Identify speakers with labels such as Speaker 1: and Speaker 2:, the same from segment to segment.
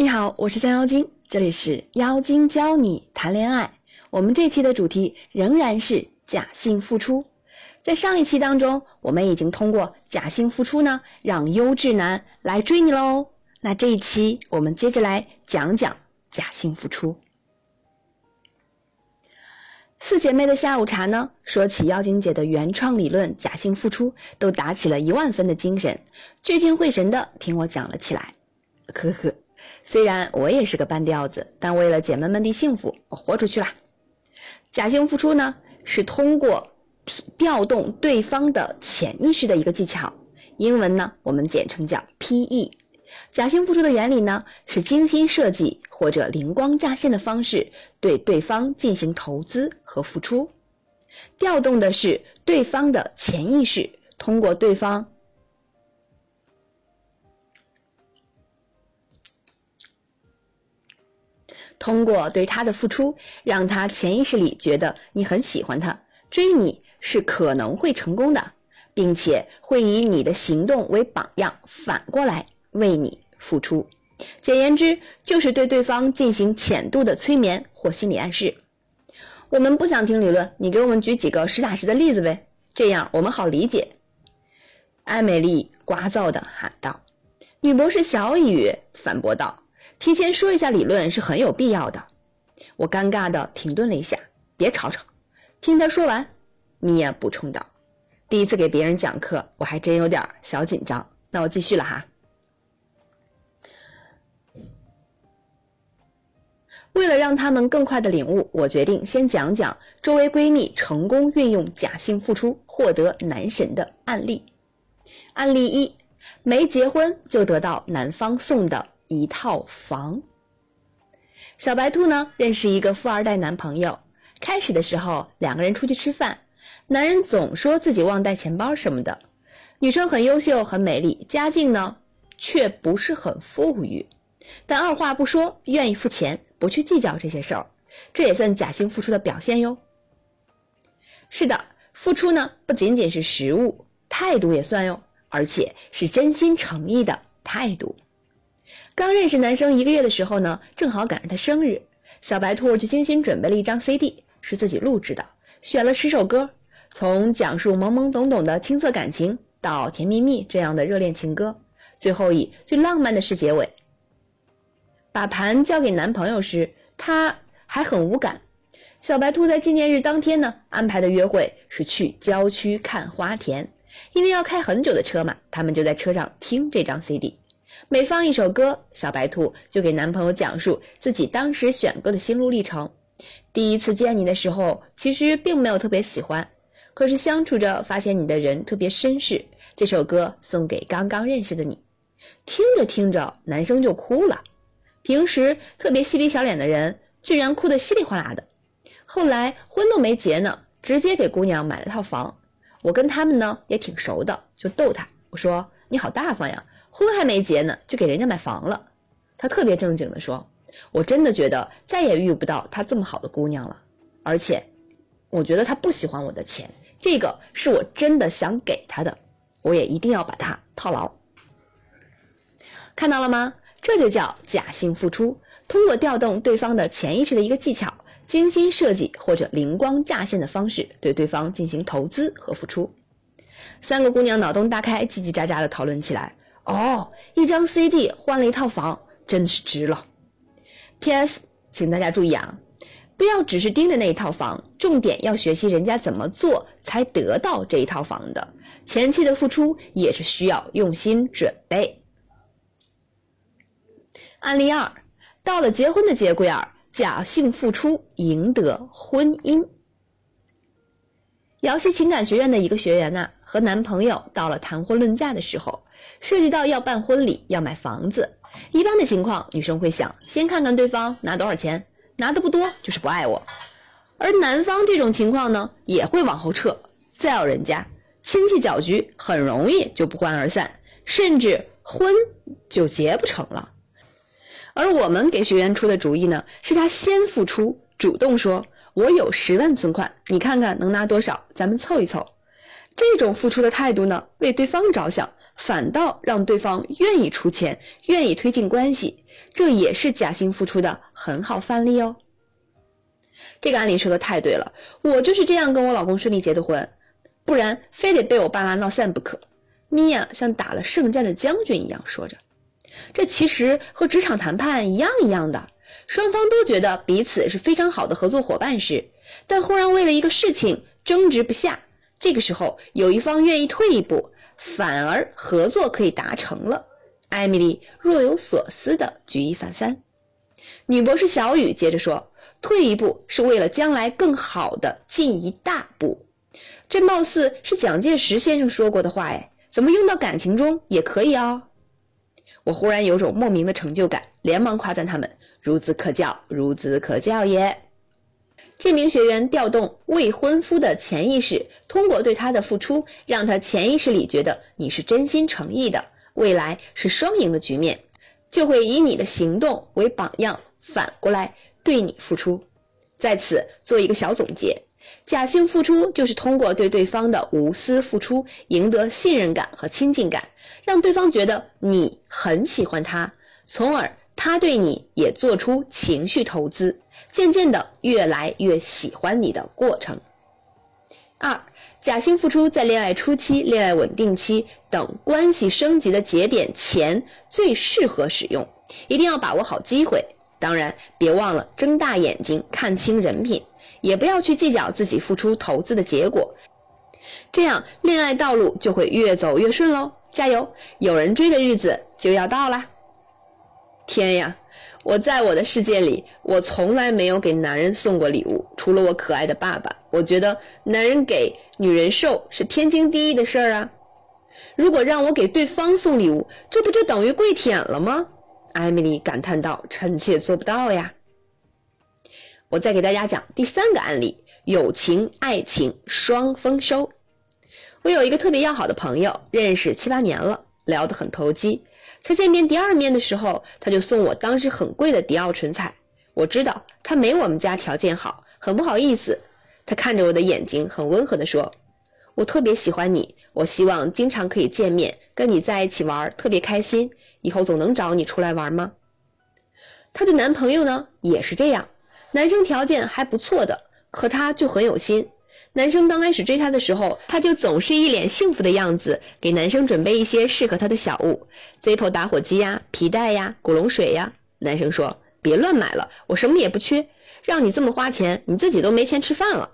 Speaker 1: 你好，我是三妖精，这里是妖精教你谈恋爱。我们这期的主题仍然是假性付出。在上一期当中，我们已经通过假性付出呢，让优质男来追你喽。那这一期我们接着来讲讲假性付出。四姐妹的下午茶呢，说起妖精姐的原创理论假性付出，都打起了一万分的精神，聚精会神的听我讲了起来。呵呵。虽然我也是个半吊子，但为了姐妹们的幸福，我豁出去了。假性付出呢，是通过调动对方的潜意识的一个技巧，英文呢我们简称叫 PE。假性付出的原理呢，是精心设计或者灵光乍现的方式，对对方进行投资和付出，调动的是对方的潜意识，通过对方。通过对他的付出，让他潜意识里觉得你很喜欢他，追你是可能会成功的，并且会以你的行动为榜样，反过来为你付出。简言之，就是对对方进行浅度的催眠或心理暗示。我们不想听理论，你给我们举几个实打实的例子呗，这样我们好理解。艾美丽聒噪地喊道。女博士小雨反驳道。提前说一下理论是很有必要的。我尴尬的停顿了一下，别吵吵，听他说完。米娅补充道：“第一次给别人讲课，我还真有点小紧张。那我继续了哈。为了让他们更快的领悟，我决定先讲讲周围闺蜜成功运用假性付出获得男神的案例。案例一：没结婚就得到男方送的。一套房。小白兔呢，认识一个富二代男朋友。开始的时候，两个人出去吃饭，男人总说自己忘带钱包什么的。女生很优秀，很美丽，家境呢却不是很富裕，但二话不说，愿意付钱，不去计较这些事儿。这也算假性付出的表现哟。是的，付出呢不仅仅是实物，态度也算哟，而且是真心诚意的态度。刚认识男生一个月的时候呢，正好赶上他生日，小白兔就精心准备了一张 CD，是自己录制的，选了十首歌，从讲述懵懵懂懂的青涩感情到甜蜜蜜这样的热恋情歌，最后以最浪漫的事结尾。把盘交给男朋友时，他还很无感。小白兔在纪念日当天呢，安排的约会是去郊区看花田，因为要开很久的车嘛，他们就在车上听这张 CD。每放一首歌，小白兔就给男朋友讲述自己当时选歌的心路历程。第一次见你的时候，其实并没有特别喜欢，可是相处着发现你的人特别绅士。这首歌送给刚刚认识的你。听着听着，男生就哭了。平时特别嬉皮笑脸的人，居然哭得稀里哗啦的。后来婚都没结呢，直接给姑娘买了套房。我跟他们呢也挺熟的，就逗他，我说你好大方呀。婚还没结呢，就给人家买房了。他特别正经地说：“我真的觉得再也遇不到他这么好的姑娘了。而且，我觉得他不喜欢我的钱，这个是我真的想给他的，我也一定要把他套牢。看到了吗？这就叫假性付出，通过调动对方的潜意识的一个技巧，精心设计或者灵光乍现的方式，对对方进行投资和付出。”三个姑娘脑洞大开，叽叽喳喳地讨论起来。哦，一张 CD 换了一套房，真的是值了。P.S. 请大家注意啊，不要只是盯着那一套房，重点要学习人家怎么做才得到这一套房的。前期的付出也是需要用心准备。案例二，到了结婚的节骨眼儿，假性付出赢得婚姻。瑶溪情感学院的一个学员呐，和男朋友到了谈婚论嫁的时候。涉及到要办婚礼、要买房子，一般的情况，女生会想先看看对方拿多少钱，拿的不多就是不爱我。而男方这种情况呢，也会往后撤，再要人家亲戚搅局，很容易就不欢而散，甚至婚就结不成了。而我们给学员出的主意呢，是他先付出，主动说：“我有十万存款，你看看能拿多少，咱们凑一凑。”这种付出的态度呢，为对方着想。反倒让对方愿意出钱，愿意推进关系，这也是假性付出的很好范例哦。这个案例说的太对了，我就是这样跟我老公顺利结的婚，不然非得被我爸妈闹散不可。米娅像打了胜战的将军一样说着，这其实和职场谈判一样一样的，双方都觉得彼此是非常好的合作伙伴时，但忽然为了一个事情争执不下，这个时候有一方愿意退一步，反而合作可以达成了。艾米丽若有所思的举一反三，女博士小雨接着说。退一步是为了将来更好的进一大步，这貌似是蒋介石先生说过的话哎，怎么用到感情中也可以哦？我忽然有种莫名的成就感，连忙夸赞他们孺子可教，孺子可教也。这名学员调动未婚夫的潜意识，通过对他的付出，让他潜意识里觉得你是真心诚意的，未来是双赢的局面，就会以你的行动为榜样，反过来。对你付出，在此做一个小总结：假性付出就是通过对对方的无私付出，赢得信任感和亲近感，让对方觉得你很喜欢他，从而他对你也做出情绪投资，渐渐的越来越喜欢你的过程。二，假性付出在恋爱初期、恋爱稳定期等关系升级的节点前最适合使用，一定要把握好机会。当然，别忘了睁大眼睛看清人品，也不要去计较自己付出投资的结果，这样恋爱道路就会越走越顺喽！加油，有人追的日子就要到啦！天呀，我在我的世界里，我从来没有给男人送过礼物，除了我可爱的爸爸。我觉得男人给女人受是天经地义的事儿啊！如果让我给对方送礼物，这不就等于跪舔了吗？艾米丽感叹道：“臣妾做不到呀。”我再给大家讲第三个案例：友情、爱情双丰收。我有一个特别要好的朋友，认识七八年了，聊得很投机。才见面第二面的时候，他就送我当时很贵的迪奥唇彩。我知道他没我们家条件好，很不好意思。他看着我的眼睛，很温和地说：“我特别喜欢你，我希望经常可以见面，跟你在一起玩，特别开心。”以后总能找你出来玩吗？她的男朋友呢也是这样，男生条件还不错的，可他就很有心。男生刚开始追她的时候，他就总是一脸幸福的样子，给男生准备一些适合他的小物，Zippo 打火机呀、皮带呀、古龙水呀。男生说：“别乱买了，我什么也不缺，让你这么花钱，你自己都没钱吃饭了。”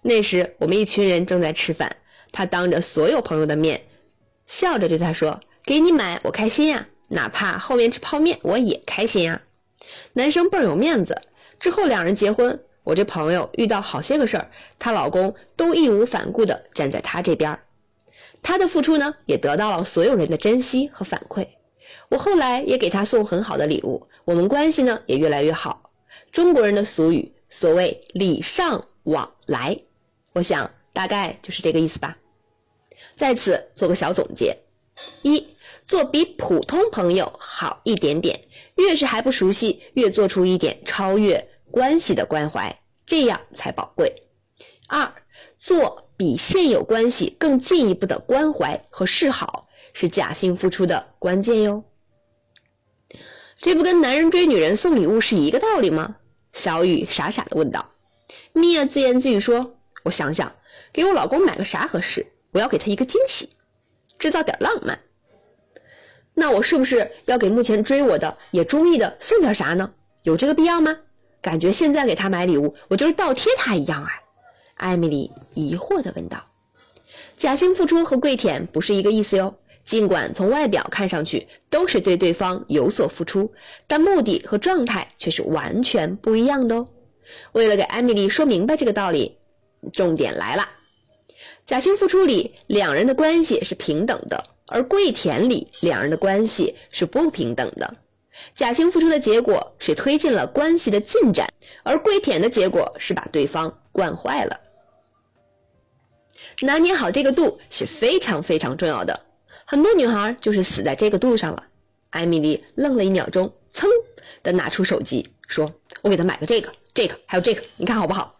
Speaker 1: 那时我们一群人正在吃饭，他当着所有朋友的面，笑着对他说。给你买，我开心呀！哪怕后面吃泡面，我也开心呀。男生倍儿有面子。之后两人结婚，我这朋友遇到好些个事儿，她老公都义无反顾地站在她这边儿。她的付出呢，也得到了所有人的珍惜和反馈。我后来也给她送很好的礼物，我们关系呢也越来越好。中国人的俗语，所谓礼尚往来，我想大概就是这个意思吧。在此做个小总结。一做比普通朋友好一点点，越是还不熟悉，越做出一点超越关系的关怀，这样才宝贵。二做比现有关系更进一步的关怀和示好，是假性付出的关键哟。这不跟男人追女人送礼物是一个道理吗？小雨傻傻的问道。米娅自言自语说：“我想想，给我老公买个啥合适？我要给他一个惊喜。”制造点浪漫，那我是不是要给目前追我的也中意的送点啥呢？有这个必要吗？感觉现在给他买礼物，我就是倒贴他一样啊！艾米丽疑惑地问道。假性付出和跪舔不是一个意思哟。尽管从外表看上去都是对对方有所付出，但目的和状态却是完全不一样的哦。为了给艾米丽说明白这个道理，重点来了。假性付出里，两人的关系是平等的；而跪舔里，两人的关系是不平等的。假性付出的结果是推进了关系的进展，而跪舔的结果是把对方惯坏了。拿捏好这个度是非常非常重要的，很多女孩就是死在这个度上了。艾米丽愣了一秒钟，噌的拿出手机说：“我给他买个这个，这个还有这个，你看好不好？”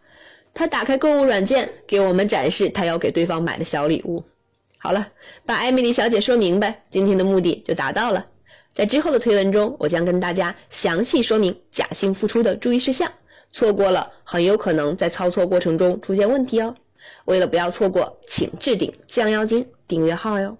Speaker 1: 她打开购物软件，给我们展示她要给对方买的小礼物。好了，把艾米丽小姐说明白，今天的目的就达到了。在之后的推文中，我将跟大家详细说明假性付出的注意事项，错过了很有可能在操作过程中出现问题哦。为了不要错过，请置顶降妖精订阅号哟。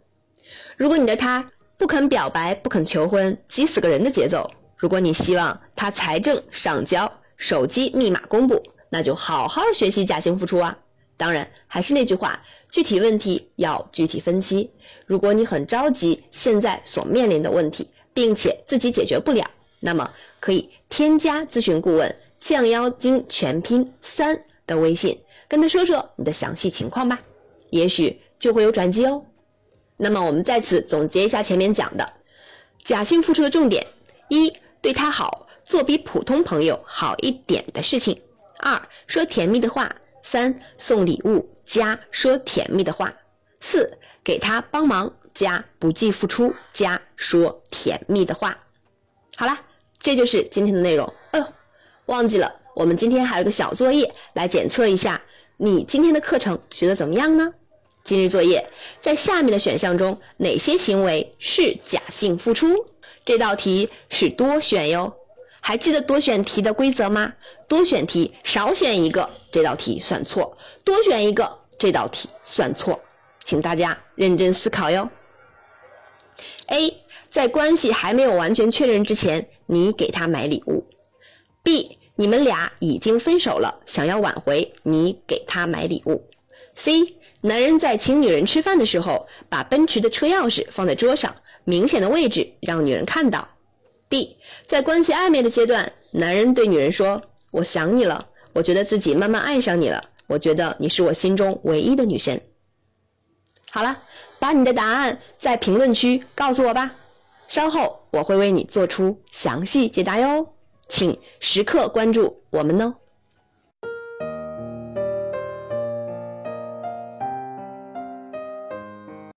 Speaker 1: 如果你的他不肯表白、不肯求婚，急死个人的节奏；如果你希望他财政上交、手机密码公布，那就好好学习假性付出啊。当然，还是那句话，具体问题要具体分析。如果你很着急现在所面临的问题，并且自己解决不了，那么可以添加咨询顾问“降妖精全拼三”的微信，跟他说说你的详细情况吧，也许就会有转机哦。那么我们在此总结一下前面讲的假性付出的重点：一、对他好，做比普通朋友好一点的事情；二、说甜蜜的话。三送礼物加说甜蜜的话，四给他帮忙加不计付出加说甜蜜的话。好了，这就是今天的内容。哎呦，忘记了，我们今天还有个小作业来检测一下你今天的课程学的怎么样呢？今日作业，在下面的选项中哪些行为是假性付出？这道题是多选哟。还记得多选题的规则吗？多选题少选一个，这道题算错；多选一个，这道题算错。请大家认真思考哟。A，在关系还没有完全确认之前，你给他买礼物；B，你们俩已经分手了，想要挽回，你给他买礼物；C，男人在请女人吃饭的时候，把奔驰的车钥匙放在桌上，明显的位置让女人看到。D，在关系暧昧的阶段，男人对女人说：“我想你了，我觉得自己慢慢爱上你了，我觉得你是我心中唯一的女神。”好了，把你的答案在评论区告诉我吧，稍后我会为你做出详细解答哟，请时刻关注我们哦。